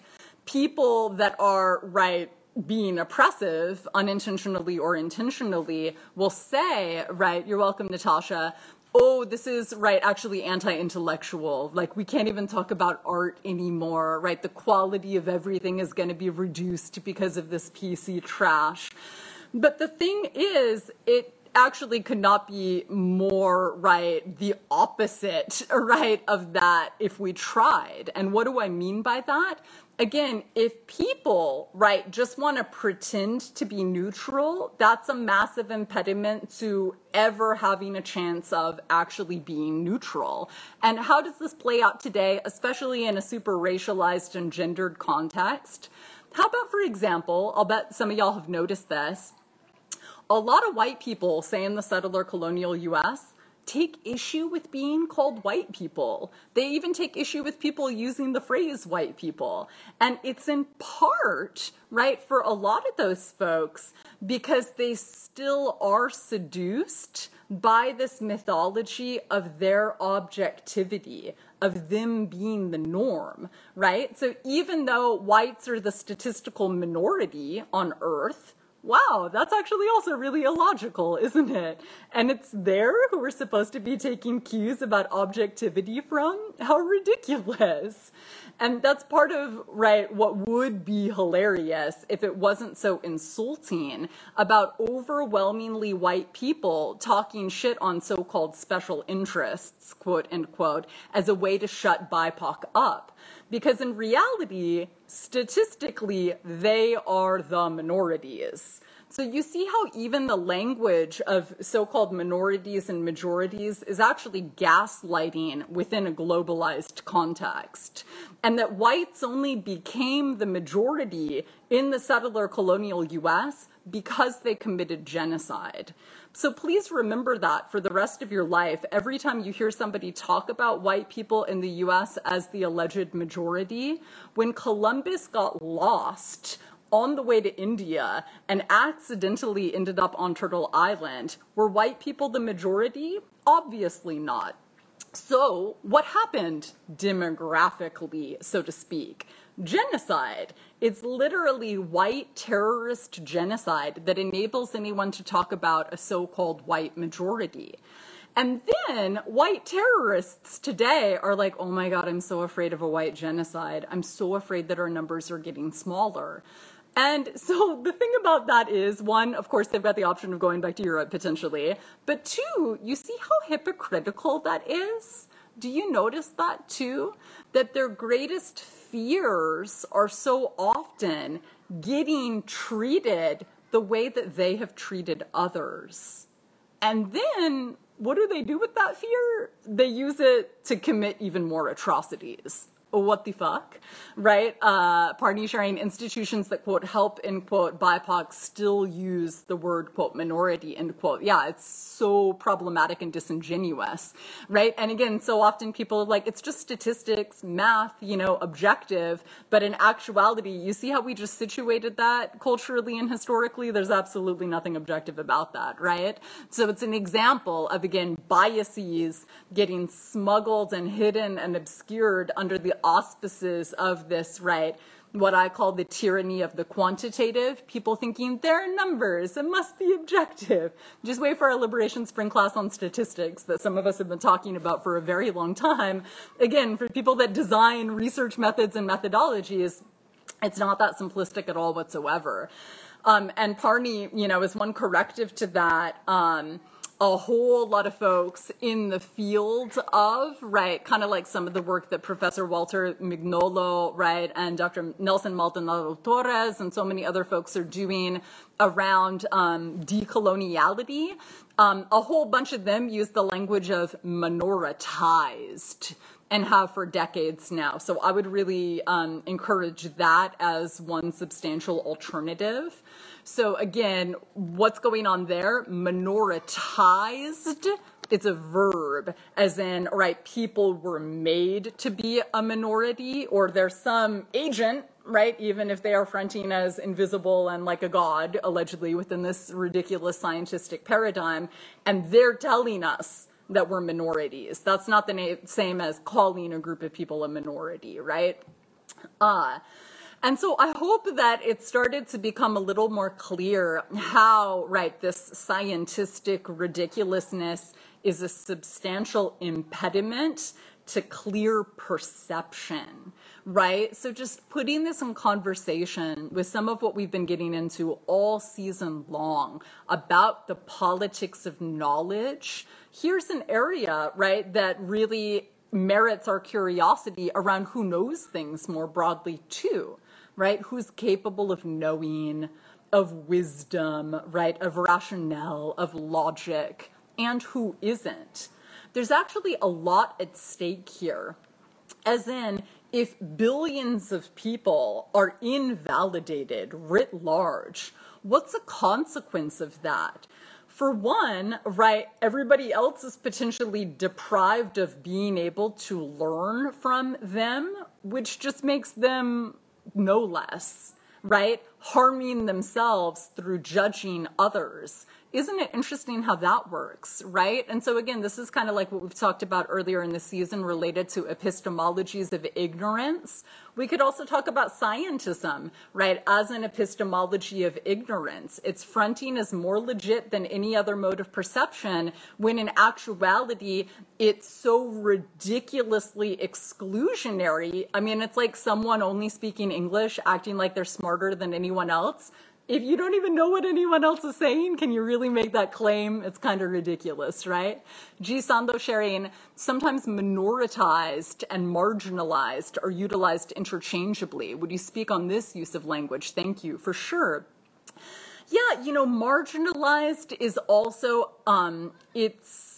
people that are, right, being oppressive, unintentionally or intentionally, will say, right, you're welcome, Natasha, oh, this is right, actually anti intellectual. Like, we can't even talk about art anymore, right? The quality of everything is going to be reduced because of this PC trash. But the thing is, it actually could not be more right the opposite right of that if we tried. And what do i mean by that? Again if people right just want to pretend to be neutral that's a massive impediment to ever having a chance of actually being neutral. And how does this play out today especially in a super racialized and gendered context? How about for example i'll bet some of y'all have noticed this a lot of white people, say in the settler colonial US, take issue with being called white people. They even take issue with people using the phrase white people. And it's in part, right, for a lot of those folks because they still are seduced by this mythology of their objectivity, of them being the norm, right? So even though whites are the statistical minority on earth, wow, that's actually also really illogical, isn't it? And it's there who we're supposed to be taking cues about objectivity from? How ridiculous. And that's part of, right, what would be hilarious if it wasn't so insulting about overwhelmingly white people talking shit on so called special interests, quote unquote, as a way to shut BIPOC up. Because in reality, statistically, they are the minorities. So you see how even the language of so-called minorities and majorities is actually gaslighting within a globalized context. And that whites only became the majority in the settler colonial US because they committed genocide. So please remember that for the rest of your life. Every time you hear somebody talk about white people in the US as the alleged majority, when Columbus got lost on the way to India and accidentally ended up on Turtle Island, were white people the majority? Obviously not. So, what happened demographically, so to speak? genocide. It's literally white terrorist genocide that enables anyone to talk about a so called white majority. And then white terrorists today are like, oh my God, I'm so afraid of a white genocide. I'm so afraid that our numbers are getting smaller. And so the thing about that is one, of course, they've got the option of going back to Europe potentially. But two, you see how hypocritical that is? Do you notice that too? That their greatest fears are so often getting treated the way that they have treated others. And then what do they do with that fear? They use it to commit even more atrocities what the fuck, right? Uh, party sharing institutions that quote help in quote BIPOC still use the word quote minority end quote. Yeah, it's so problematic and disingenuous, right? And again, so often people like it's just statistics, math, you know, objective, but in actuality, you see how we just situated that culturally and historically. There's absolutely nothing objective about that, right? So it's an example of again biases getting smuggled and hidden and obscured under the auspices of this, right? What I call the tyranny of the quantitative, people thinking they're numbers, it must be objective. Just wait for our Liberation Spring class on statistics that some of us have been talking about for a very long time. Again, for people that design research methods and methodologies, it's not that simplistic at all whatsoever. Um, and Parney, you know, is one corrective to that. Um, a whole lot of folks in the field of, right, kind of like some of the work that Professor Walter Mignolo, right, and Dr. Nelson Maldonado Torres and so many other folks are doing around um, decoloniality. Um, a whole bunch of them use the language of minoritized and have for decades now. So I would really um, encourage that as one substantial alternative. So again, what's going on there? Minoritized. It's a verb, as in, right, people were made to be a minority, or there's some agent, right, even if they are fronting as invisible and like a god, allegedly, within this ridiculous scientific paradigm, and they're telling us that we're minorities. That's not the na- same as calling a group of people a minority, right? Uh, and so I hope that it started to become a little more clear how, right, this scientific ridiculousness is a substantial impediment to clear perception, right? So just putting this in conversation with some of what we've been getting into all season long about the politics of knowledge. Here's an area, right, that really merits our curiosity around who knows things more broadly too, right? Who's capable of knowing, of wisdom, right? Of rationale, of logic, and who isn't. There's actually a lot at stake here. As in, if billions of people are invalidated writ large, what's a consequence of that? For one, right, everybody else is potentially deprived of being able to learn from them, which just makes them no less, right? Harming themselves through judging others isn't it interesting how that works, right? And so again, this is kind of like what we've talked about earlier in the season related to epistemologies of ignorance. We could also talk about scientism, right, as an epistemology of ignorance. Its fronting is more legit than any other mode of perception, when in actuality, it's so ridiculously exclusionary. I mean, it's like someone only speaking English acting like they're smarter than anyone else if you don't even know what anyone else is saying, can you really make that claim? It's kind of ridiculous, right? G. Sando sharing, sometimes minoritized and marginalized are utilized interchangeably. Would you speak on this use of language? Thank you, for sure. Yeah, you know, marginalized is also, um, it's,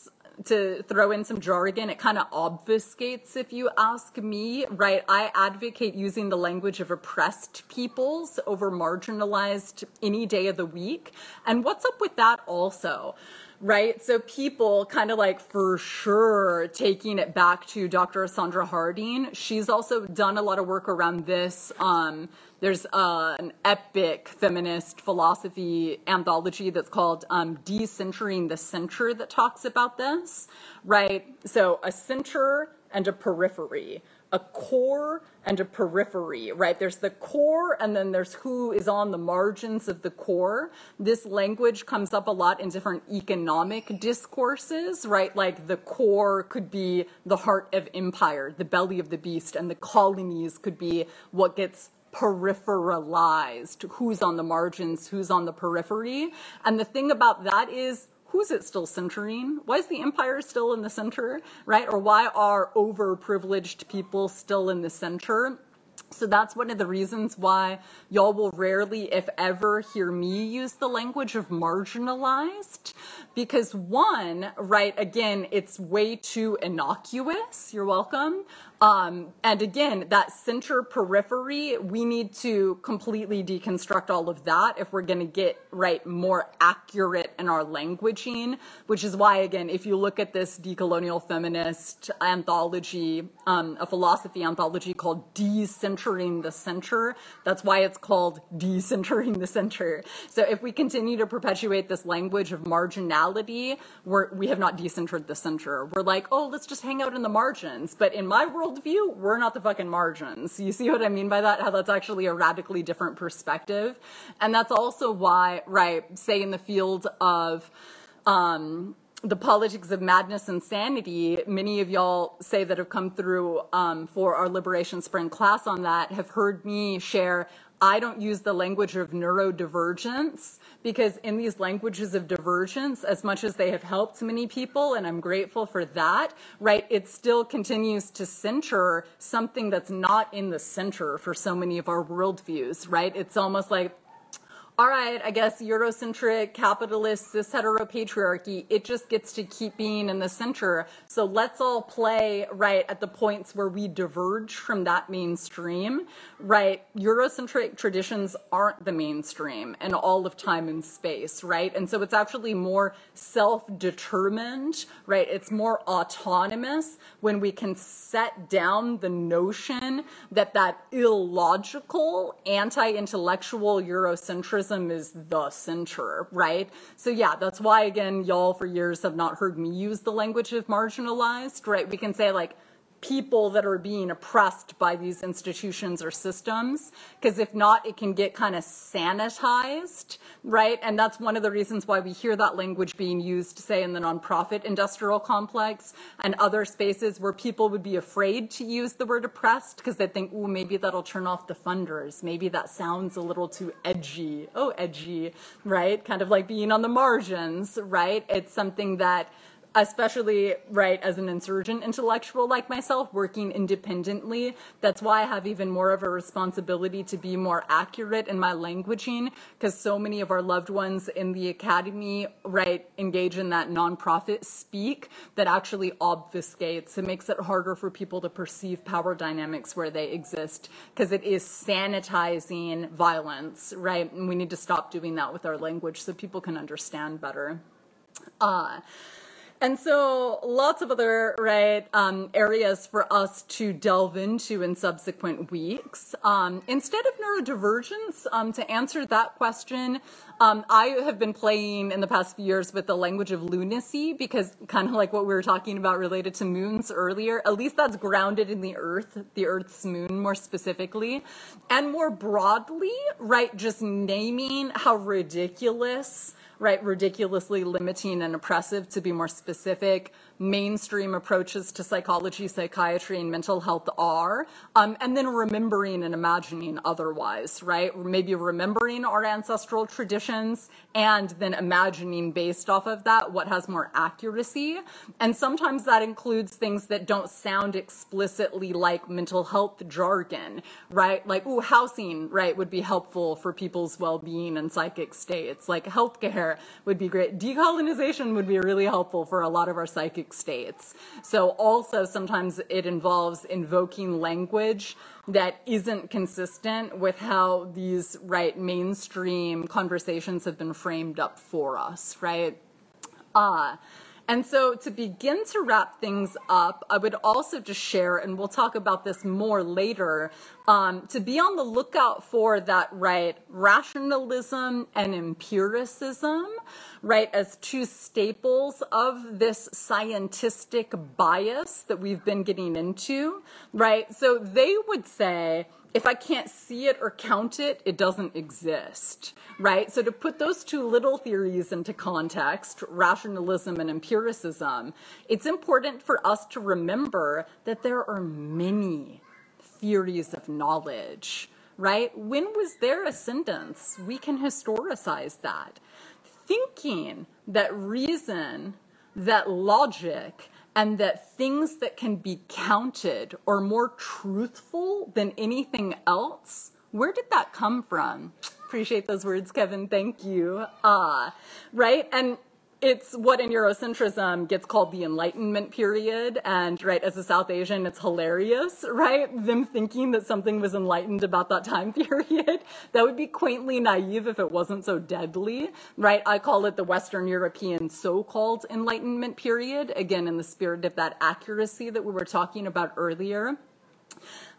to throw in some jargon, it kind of obfuscates, if you ask me, right? I advocate using the language of oppressed peoples over marginalized any day of the week. And what's up with that also? right? So people kind of like for sure taking it back to Dr. Sandra Harding. She's also done a lot of work around this. Um, there's uh, an epic feminist philosophy anthology that's called um, Decentering the Center that talks about this, right? So a center and a periphery, a core and a periphery, right? There's the core and then there's who is on the margins of the core. This language comes up a lot in different economic discourses, right? Like the core could be the heart of empire, the belly of the beast, and the colonies could be what gets peripheralized, who's on the margins, who's on the periphery. And the thing about that is who's it still centering? Why is the empire still in the center, right? Or why are overprivileged people still in the center? So that's one of the reasons why y'all will rarely, if ever, hear me use the language of marginalized. Because one, right, again, it's way too innocuous. You're welcome. Um, and again, that center periphery, we need to completely deconstruct all of that if we're going to get right more accurate in our languaging, which is why, again, if you look at this decolonial feminist anthology, um, a philosophy anthology called Decentering the Center, that's why it's called Decentering the Center. So if we continue to perpetuate this language of marginality, we're, we have not decentered the center. We're like, oh, let's just hang out in the margins. But in my worldview, we're not the fucking margins. You see what I mean by that? How that's actually a radically different perspective. And that's also why, right, say in the field of, um, the politics of madness and sanity, many of y'all say that have come through um, for our Liberation Spring class on that have heard me share I don't use the language of neurodivergence because in these languages of divergence, as much as they have helped many people, and I'm grateful for that, right, it still continues to center something that's not in the center for so many of our worldviews, right? It's almost like all right, I guess Eurocentric, capitalist, cis heteropatriarchy, it just gets to keep being in the center. So let's all play right at the points where we diverge from that mainstream, right? Eurocentric traditions aren't the mainstream in all of time and space, right? And so it's actually more self determined, right? It's more autonomous when we can set down the notion that that illogical, anti intellectual Eurocentrism is the center, right? So yeah, that's why again, y'all for years have not heard me use the language of marginalized, right? We can say like, people that are being oppressed by these institutions or systems. Because if not, it can get kind of sanitized, right? And that's one of the reasons why we hear that language being used, say, in the nonprofit industrial complex and other spaces where people would be afraid to use the word oppressed because they think, oh, maybe that'll turn off the funders. Maybe that sounds a little too edgy. Oh, edgy, right? Kind of like being on the margins, right? It's something that especially right as an insurgent intellectual like myself working independently. That's why i have even more of a responsibility to be more accurate in my languaging because so many of our loved ones in the academy right engage in that nonprofit speak that actually obfuscates. It makes it harder for people to perceive power dynamics where they exist because it is sanitizing violence right? And we need to stop doing that with our language so people can understand better. Uh, and so lots of other right um, areas for us to delve into in subsequent weeks. Um, instead of neurodivergence, um, to answer that question, um, I have been playing in the past few years with the language of lunacy because kind of like what we were talking about related to moons earlier, at least that's grounded in the earth, the earth's moon more specifically. And more broadly, right, just naming how ridiculous right, ridiculously limiting and oppressive to be more specific, mainstream approaches to psychology, psychiatry, and mental health are, um, and then remembering and imagining otherwise, right? Maybe remembering our ancestral traditions and then imagining based off of that what has more accuracy. And sometimes that includes things that don't sound explicitly like mental health jargon, right? Like, ooh, housing, right, would be helpful for people's well being and psychic states. Like, healthcare would be great. Decolonization would be really helpful for a lot of our psychic states. So also sometimes it involves invoking language that isn't consistent with how these right mainstream conversations have been framed up for us, right? Uh, and so to begin to wrap things up, I would also just share, and we'll talk about this more later, um, to be on the lookout for that, right, rationalism and empiricism, right, as two staples of this scientific bias that we've been getting into, right? So they would say, if I can't see it or count it, it doesn't exist, right? So to put those two little theories into context, rationalism and empiricism, it's important for us to remember that there are many theories of knowledge, right? When was their ascendance? We can historicize that. Thinking that reason, that logic, and that things that can be counted are more truthful than anything else. Where did that come from? Appreciate those words, Kevin. Thank you. Ah, uh, right? And it's what in Eurocentrism gets called the Enlightenment period. And right, as a South Asian, it's hilarious, right? Them thinking that something was enlightened about that time period. that would be quaintly naive if it wasn't so deadly, right? I call it the Western European so-called Enlightenment period, again, in the spirit of that accuracy that we were talking about earlier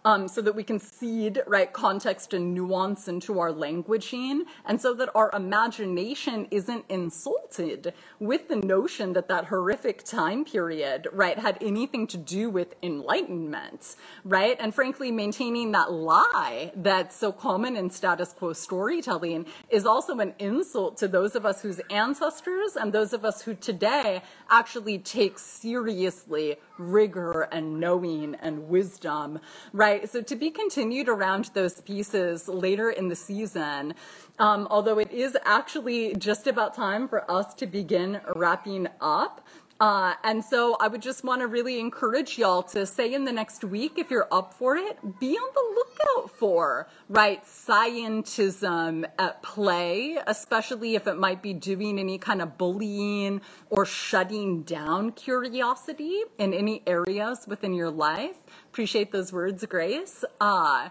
um, so that we can seed right context and nuance into our languaging, and so that our imagination isn't insulted with the notion that that horrific time period right had anything to do with enlightenment, right? And frankly, maintaining that lie that's so common in status quo storytelling is also an insult to those of us whose ancestors and those of us who today actually take seriously rigor and knowing and wisdom, right? So to be continued around those pieces later in the season, um, although it is actually just about time for us to begin wrapping up. Uh, and so I would just want to really encourage y'all to say in the next week, if you're up for it, be on the lookout for, right, scientism at play, especially if it might be doing any kind of bullying or shutting down curiosity in any areas within your life. Appreciate those words, Grace. Uh,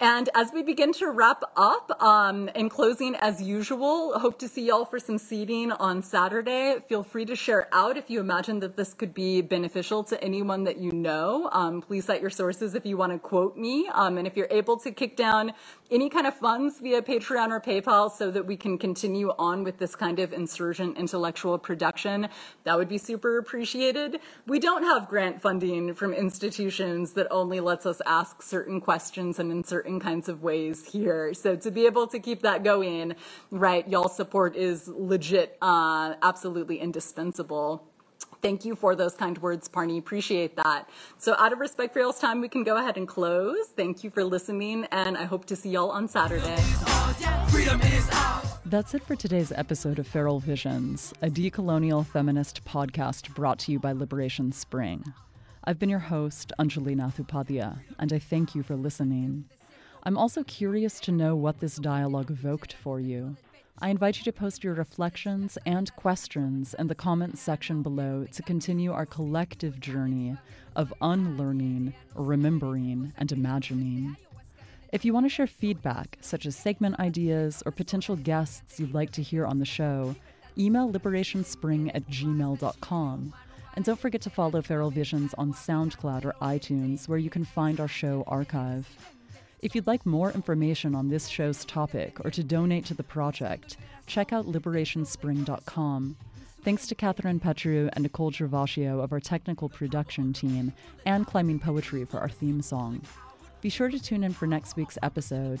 and as we begin to wrap up, um, in closing, as usual, hope to see y'all for some seating on Saturday. Feel free to share out if you imagine that this could be beneficial to anyone that you know. Um, please cite your sources if you want to quote me. Um, and if you're able to kick down any kind of funds via Patreon or PayPal so that we can continue on with this kind of insurgent intellectual production, that would be super appreciated. We don't have grant funding from institutions that only lets us ask certain questions and in certain kinds of ways here. So to be able to keep that going, right, y'all support is legit, uh, absolutely indispensable. Thank you for those kind words, Parney. Appreciate that. So, out of respect for y'all's time, we can go ahead and close. Thank you for listening, and I hope to see y'all on Saturday. That's it for today's episode of Feral Visions, a decolonial feminist podcast brought to you by Liberation Spring. I've been your host, Anjali Nathupadia, and I thank you for listening. I'm also curious to know what this dialogue evoked for you. I invite you to post your reflections and questions in the comments section below to continue our collective journey of unlearning, remembering, and imagining. If you want to share feedback, such as segment ideas or potential guests you'd like to hear on the show, email liberationspring at gmail.com. And don't forget to follow Feral Visions on SoundCloud or iTunes, where you can find our show archive. If you'd like more information on this show's topic or to donate to the project, check out liberationspring.com. Thanks to Catherine Petru and Nicole Gervasio of our technical production team and Climbing PoeTree for our theme song. Be sure to tune in for next week's episode.